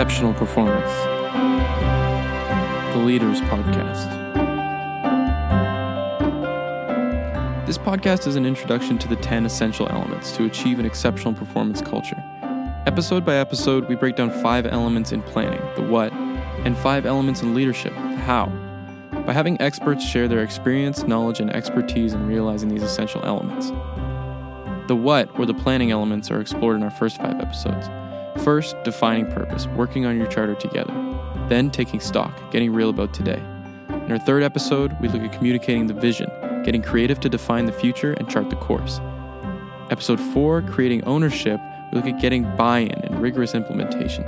exceptional performance. The Leaders Podcast. This podcast is an introduction to the 10 essential elements to achieve an exceptional performance culture. Episode by episode, we break down five elements in planning, the what, and five elements in leadership, the how. By having experts share their experience, knowledge, and expertise in realizing these essential elements. The what, or the planning elements, are explored in our first five episodes. First, defining purpose, working on your charter together. Then, taking stock, getting real about today. In our third episode, we look at communicating the vision, getting creative to define the future and chart the course. Episode 4, creating ownership, we look at getting buy in and rigorous implementation.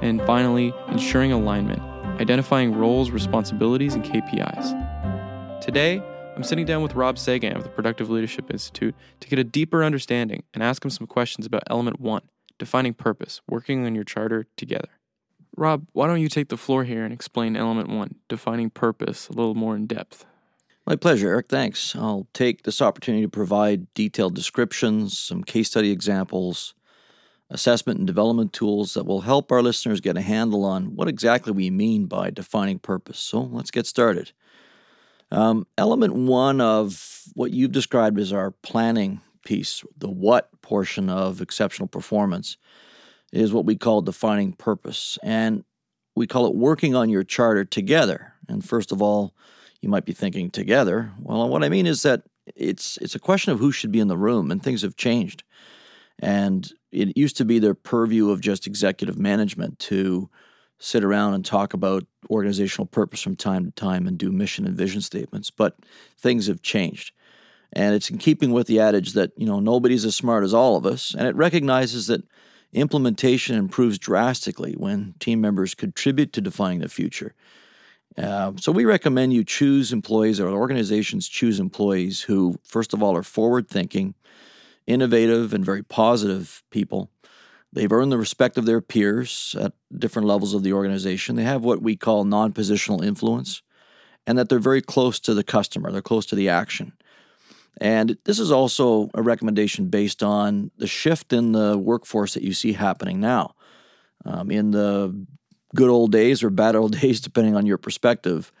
And finally, ensuring alignment, identifying roles, responsibilities, and KPIs. Today, I'm sitting down with Rob Sagan of the Productive Leadership Institute to get a deeper understanding and ask him some questions about element one defining purpose, working on your charter together. Rob, why don't you take the floor here and explain element one, defining purpose, a little more in depth? My pleasure, Eric. Thanks. I'll take this opportunity to provide detailed descriptions, some case study examples, assessment and development tools that will help our listeners get a handle on what exactly we mean by defining purpose. So let's get started. Um, element one of what you've described as our planning piece, the what portion of exceptional performance, is what we call defining purpose. And we call it working on your charter together. And first of all, you might be thinking together. Well, what I mean is that it's it's a question of who should be in the room, and things have changed. And it used to be the purview of just executive management to sit around and talk about organizational purpose from time to time and do mission and vision statements. But things have changed. And it's in keeping with the adage that, you know, nobody's as smart as all of us. And it recognizes that implementation improves drastically when team members contribute to defining the future. Uh, so we recommend you choose employees or organizations choose employees who, first of all, are forward thinking, innovative, and very positive people They've earned the respect of their peers at different levels of the organization. They have what we call non positional influence, and that they're very close to the customer, they're close to the action. And this is also a recommendation based on the shift in the workforce that you see happening now. Um, in the good old days or bad old days, depending on your perspective,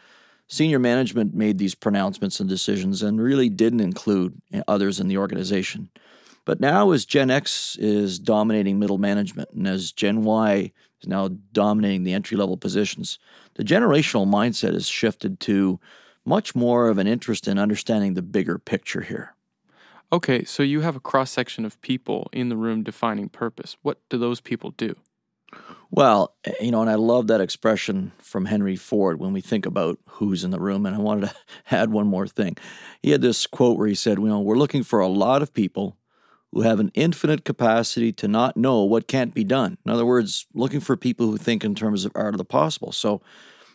senior management made these pronouncements and decisions and really didn't include others in the organization. But now, as Gen X is dominating middle management and as Gen Y is now dominating the entry level positions, the generational mindset has shifted to much more of an interest in understanding the bigger picture here. Okay, so you have a cross section of people in the room defining purpose. What do those people do? Well, you know, and I love that expression from Henry Ford when we think about who's in the room. And I wanted to add one more thing. He had this quote where he said, You know, we're looking for a lot of people who have an infinite capacity to not know what can't be done. In other words, looking for people who think in terms of art of the possible. So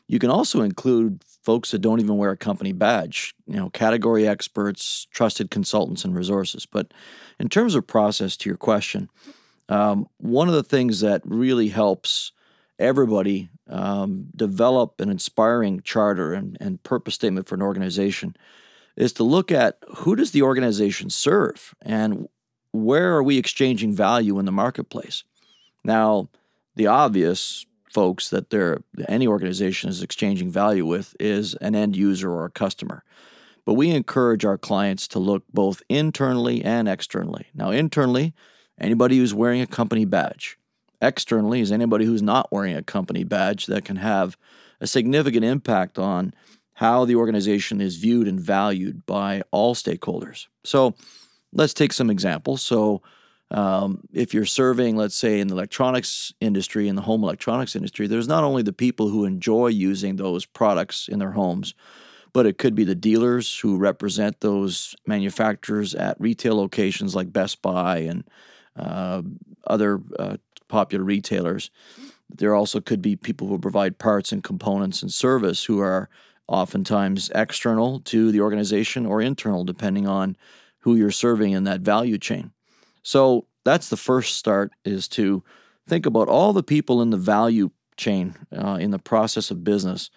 you can also include folks that don't even wear a company badge, you know, category experts, trusted consultants, and resources. But in terms of process, to your question, um, one of the things that really helps everybody um, develop an inspiring charter and, and purpose statement for an organization is to look at who does the organization serve and where are we exchanging value in the marketplace? Now, the obvious folks that there any organization is exchanging value with is an end user or a customer. But we encourage our clients to look both internally and externally. Now, internally, anybody who's wearing a company badge. Externally is anybody who's not wearing a company badge that can have a significant impact on how the organization is viewed and valued by all stakeholders. So, let's take some examples. So, um, if you're serving, let's say, in the electronics industry, in the home electronics industry, there's not only the people who enjoy using those products in their homes, but it could be the dealers who represent those manufacturers at retail locations like Best Buy and uh, other uh, popular retailers. There also could be people who provide parts and components and service who are oftentimes external to the organization or internal, depending on who you're serving in that value chain. So that's the first start is to think about all the people in the value chain uh, in the process of business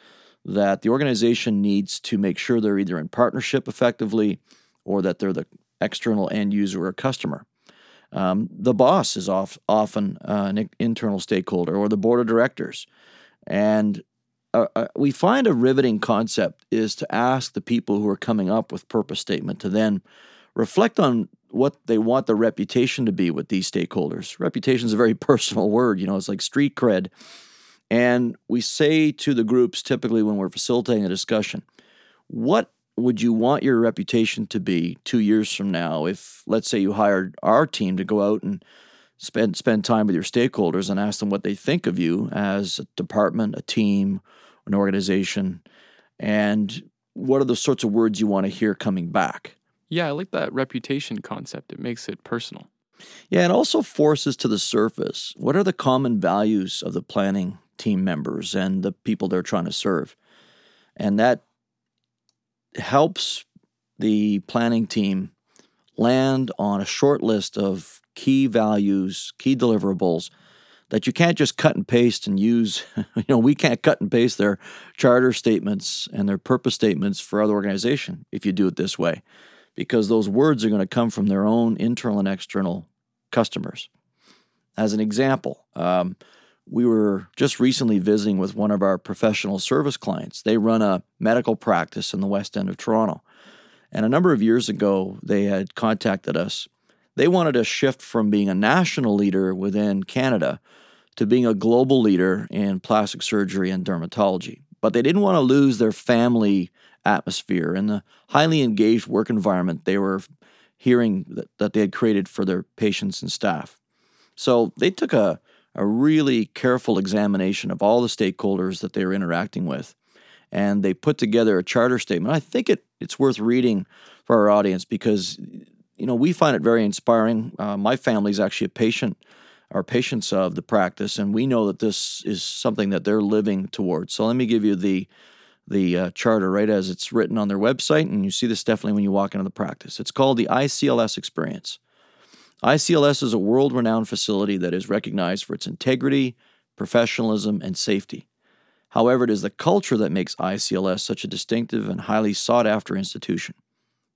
that the organization needs to make sure they're either in partnership effectively or that they're the external end user or customer. Um, the boss is off, often uh, an internal stakeholder or the board of directors. And uh, uh, we find a riveting concept is to ask the people who are coming up with purpose statement to then reflect on what they want their reputation to be with these stakeholders. Reputation is a very personal word, you know, it's like street cred. And we say to the groups typically when we're facilitating a discussion, what would you want your reputation to be two years from now if, let's say, you hired our team to go out and spend spend time with your stakeholders and ask them what they think of you as a department, a team, an organization, and what are the sorts of words you want to hear coming back? Yeah, I like that reputation concept. It makes it personal. Yeah, it also forces to the surface what are the common values of the planning team members and the people they're trying to serve. And that helps the planning team land on a short list of key values, key deliverables that you can't just cut and paste and use. you know, we can't cut and paste their charter statements and their purpose statements for other organization if you do it this way, because those words are going to come from their own internal and external customers. As an example, um, we were just recently visiting with one of our professional service clients. They run a medical practice in the west end of Toronto. And a number of years ago, they had contacted us. They wanted to shift from being a national leader within Canada to being a global leader in plastic surgery and dermatology. But they didn't want to lose their family atmosphere and the highly engaged work environment they were hearing that, that they had created for their patients and staff. So they took a a really careful examination of all the stakeholders that they were interacting with. And they put together a charter statement. I think it, it's worth reading for our audience because, you know, we find it very inspiring. Uh, my family is actually a patient, our patients of the practice, and we know that this is something that they're living towards. So let me give you the the uh, charter right as it's written on their website, and you see this definitely when you walk into the practice. It's called the ICLS Experience. ICLS is a world renowned facility that is recognized for its integrity, professionalism, and safety. However, it is the culture that makes ICLS such a distinctive and highly sought after institution.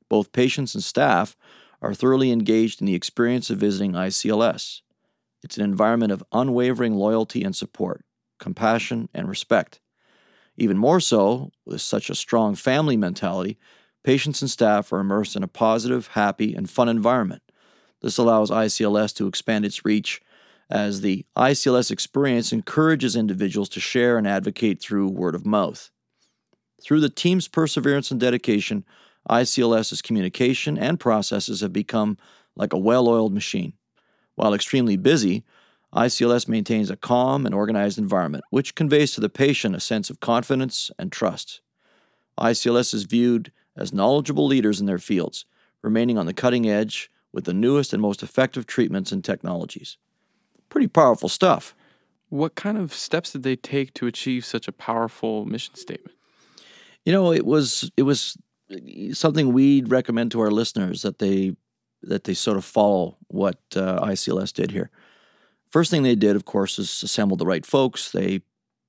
Both patients and staff are thoroughly engaged in the experience of visiting ICLS. It's an environment of unwavering loyalty and support, compassion, and respect. Even more so, with such a strong family mentality, patients and staff are immersed in a positive, happy, and fun environment this allows ICLS to expand its reach as the ICLS experience encourages individuals to share and advocate through word of mouth. Through the team's perseverance and dedication, ICLS's communication and processes have become like a well oiled machine. While extremely busy, ICLS maintains a calm and organized environment, which conveys to the patient a sense of confidence and trust. ICLS is viewed as knowledgeable leaders in their fields, remaining on the cutting edge with the newest and most effective treatments and technologies. Pretty powerful stuff. What kind of steps did they take to achieve such a powerful mission statement? You know, it was it was something we'd recommend to our listeners that they that they sort of follow what uh, ICLS did here. First thing they did, of course, is assemble the right folks. They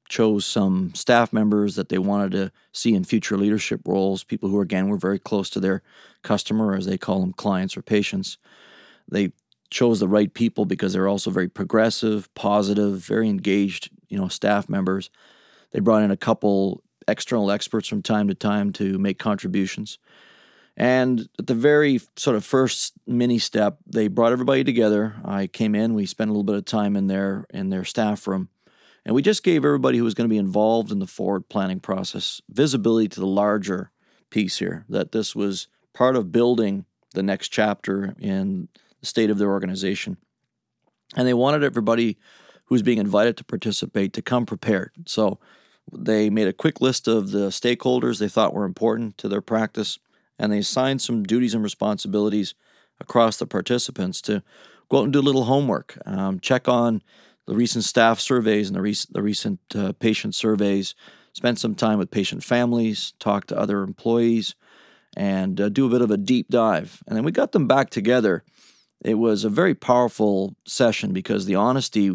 chose some staff members that they wanted to see in future leadership roles, people who, again, were very close to their customer, as they call them, clients or patients. They chose the right people because they're also very progressive, positive, very engaged, you know, staff members. They brought in a couple external experts from time to time to make contributions. And at the very sort of first mini step, they brought everybody together. I came in, we spent a little bit of time in their in their staff room and we just gave everybody who was going to be involved in the forward planning process visibility to the larger piece here that this was part of building the next chapter in the state of their organization. And they wanted everybody who was being invited to participate to come prepared. So they made a quick list of the stakeholders they thought were important to their practice, and they assigned some duties and responsibilities across the participants to go out and do a little homework, um, check on the recent staff surveys and the, rec- the recent uh, patient surveys, spend some time with patient families, talk to other employees, and uh, do a bit of a deep dive. And then we got them back together. It was a very powerful session because the honesty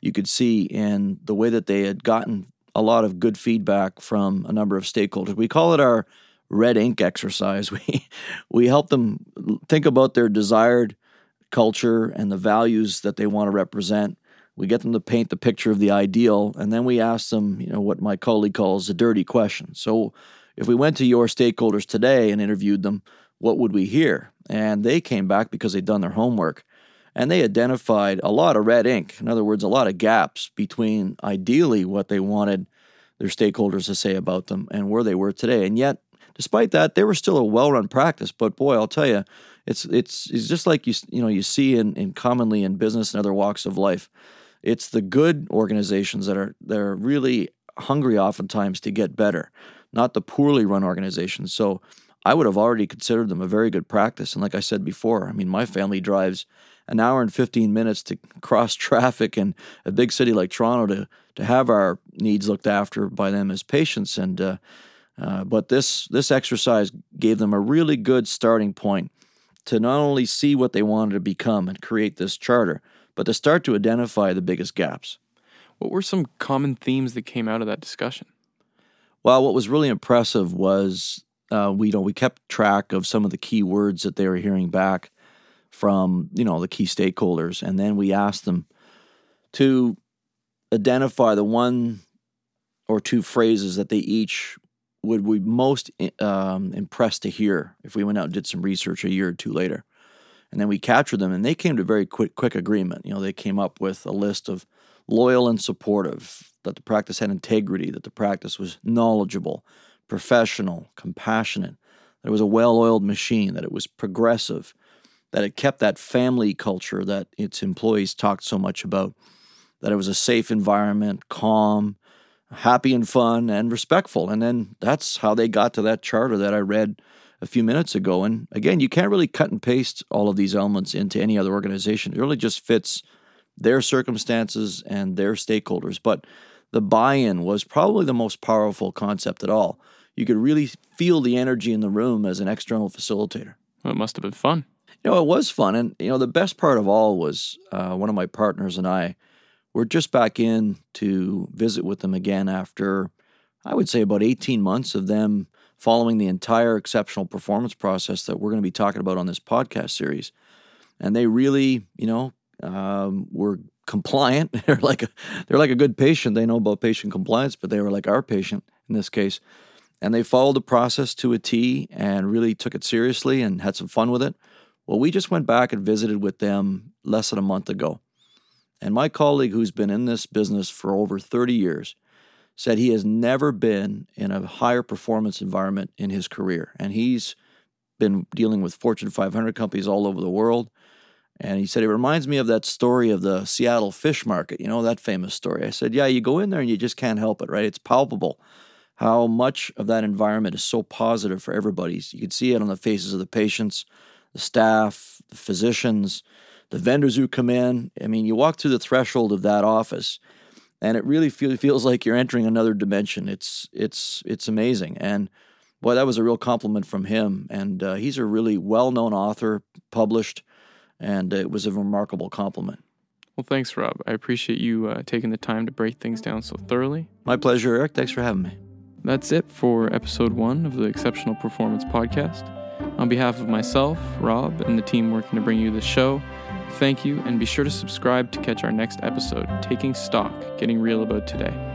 you could see in the way that they had gotten a lot of good feedback from a number of stakeholders. We call it our red ink exercise. We we help them think about their desired culture and the values that they want to represent. We get them to paint the picture of the ideal, and then we ask them, you know, what my colleague calls a dirty question. So, if we went to your stakeholders today and interviewed them, what would we hear? And they came back because they'd done their homework and they identified a lot of red ink. In other words, a lot of gaps between ideally what they wanted their stakeholders to say about them and where they were today. And yet, despite that, they were still a well-run practice. But boy, I'll tell you, it's it's it's just like you you know you see in, in commonly in business and other walks of life. It's the good organizations that are that are really hungry oftentimes to get better, not the poorly run organizations. So I would have already considered them a very good practice. And like I said before, I mean, my family drives an hour and 15 minutes to cross traffic in a big city like Toronto to, to have our needs looked after by them as patients. And, uh, uh, but this, this exercise gave them a really good starting point to not only see what they wanted to become and create this charter, but to start to identify the biggest gaps. What were some common themes that came out of that discussion? Well, what was really impressive was uh, we you know we kept track of some of the key words that they were hearing back from you know the key stakeholders, and then we asked them to identify the one or two phrases that they each would be most um, impressed to hear if we went out and did some research a year or two later. And then we captured them, and they came to very quick quick agreement. You know, they came up with a list of loyal and supportive, that the practice had integrity, that the practice was knowledgeable, professional, compassionate, that it was a well oiled machine, that it was progressive, that it kept that family culture that its employees talked so much about, that it was a safe environment, calm, happy and fun, and respectful. And then that's how they got to that charter that I read a few minutes ago. And again, you can't really cut and paste all of these elements into any other organization. It really just fits their circumstances and their stakeholders. But the buy in was probably the most powerful concept at all you could really feel the energy in the room as an external facilitator. Well, it must have been fun. You know, it was fun. And, you know, the best part of all was uh, one of my partners and I were just back in to visit with them again after, I would say, about 18 months of them following the entire exceptional performance process that we're going to be talking about on this podcast series. And they really, you know, um, were compliant. they're like a, they're like a good patient. They know about patient compliance, but they were like our patient in this case and they followed the process to a T and really took it seriously and had some fun with it. Well, we just went back and visited with them less than a month ago. And my colleague, who's been in this business for over 30 years, said he has never been in a higher performance environment in his career. And he's been dealing with Fortune 500 companies all over the world. And he said, It reminds me of that story of the Seattle fish market, you know, that famous story. I said, Yeah, you go in there and you just can't help it, right? It's palpable how much of that environment is so positive for everybody. You can see it on the faces of the patients, the staff, the physicians, the vendors who come in. I mean, you walk through the threshold of that office, and it really feel, feels like you're entering another dimension. It's it's it's amazing, and boy, that was a real compliment from him. And uh, he's a really well-known author, published, and it was a remarkable compliment. Well, thanks, Rob. I appreciate you uh, taking the time to break things down so thoroughly. My pleasure, Eric. Thanks for having me. That's it for episode one of the Exceptional Performance Podcast. On behalf of myself, Rob, and the team working to bring you this show, thank you, and be sure to subscribe to catch our next episode, Taking Stock Getting Real About Today.